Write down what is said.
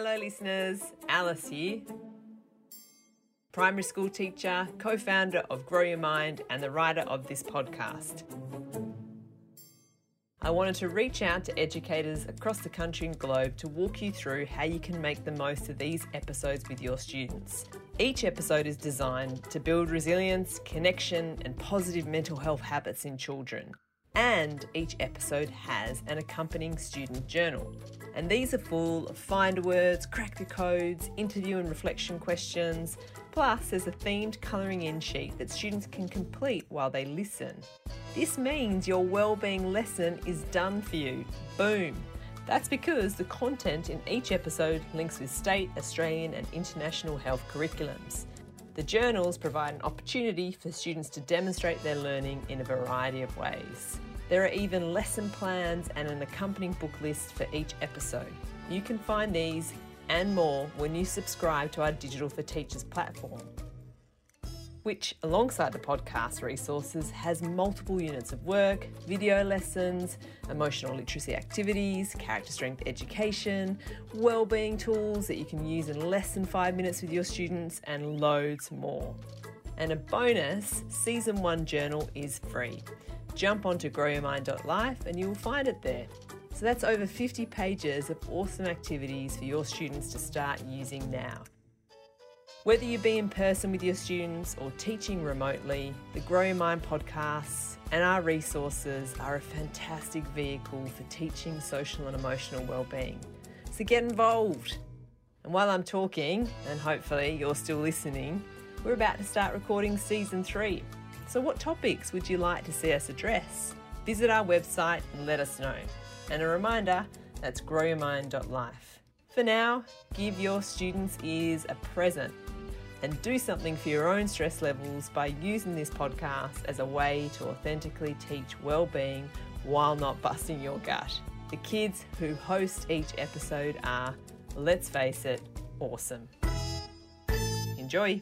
Hello, listeners. Alice here. Primary school teacher, co founder of Grow Your Mind, and the writer of this podcast. I wanted to reach out to educators across the country and globe to walk you through how you can make the most of these episodes with your students. Each episode is designed to build resilience, connection, and positive mental health habits in children. And each episode has an accompanying student journal. And these are full of find words, crack the codes, interview and reflection questions. Plus, there's a themed colouring in sheet that students can complete while they listen. This means your wellbeing lesson is done for you. Boom! That's because the content in each episode links with state, Australian, and international health curriculums. The journals provide an opportunity for students to demonstrate their learning in a variety of ways. There are even lesson plans and an accompanying book list for each episode. You can find these and more when you subscribe to our Digital for Teachers platform which, alongside the podcast resources, has multiple units of work, video lessons, emotional literacy activities, character strength education, well-being tools that you can use in less than five minutes with your students, and loads more. And a bonus, Season 1 journal is free. Jump onto growyourmind.life and you will find it there. So that's over 50 pages of awesome activities for your students to start using now. Whether you be in person with your students or teaching remotely, the Grow Your Mind podcasts and our resources are a fantastic vehicle for teaching social and emotional well-being. So get involved. And while I'm talking, and hopefully you're still listening, we're about to start recording season three. So what topics would you like to see us address? Visit our website and let us know. And a reminder, that's growyourmind.life. For now, give your students' ears a present and do something for your own stress levels by using this podcast as a way to authentically teach well-being while not busting your gut. The kids who host each episode are, let's face it, awesome. Enjoy!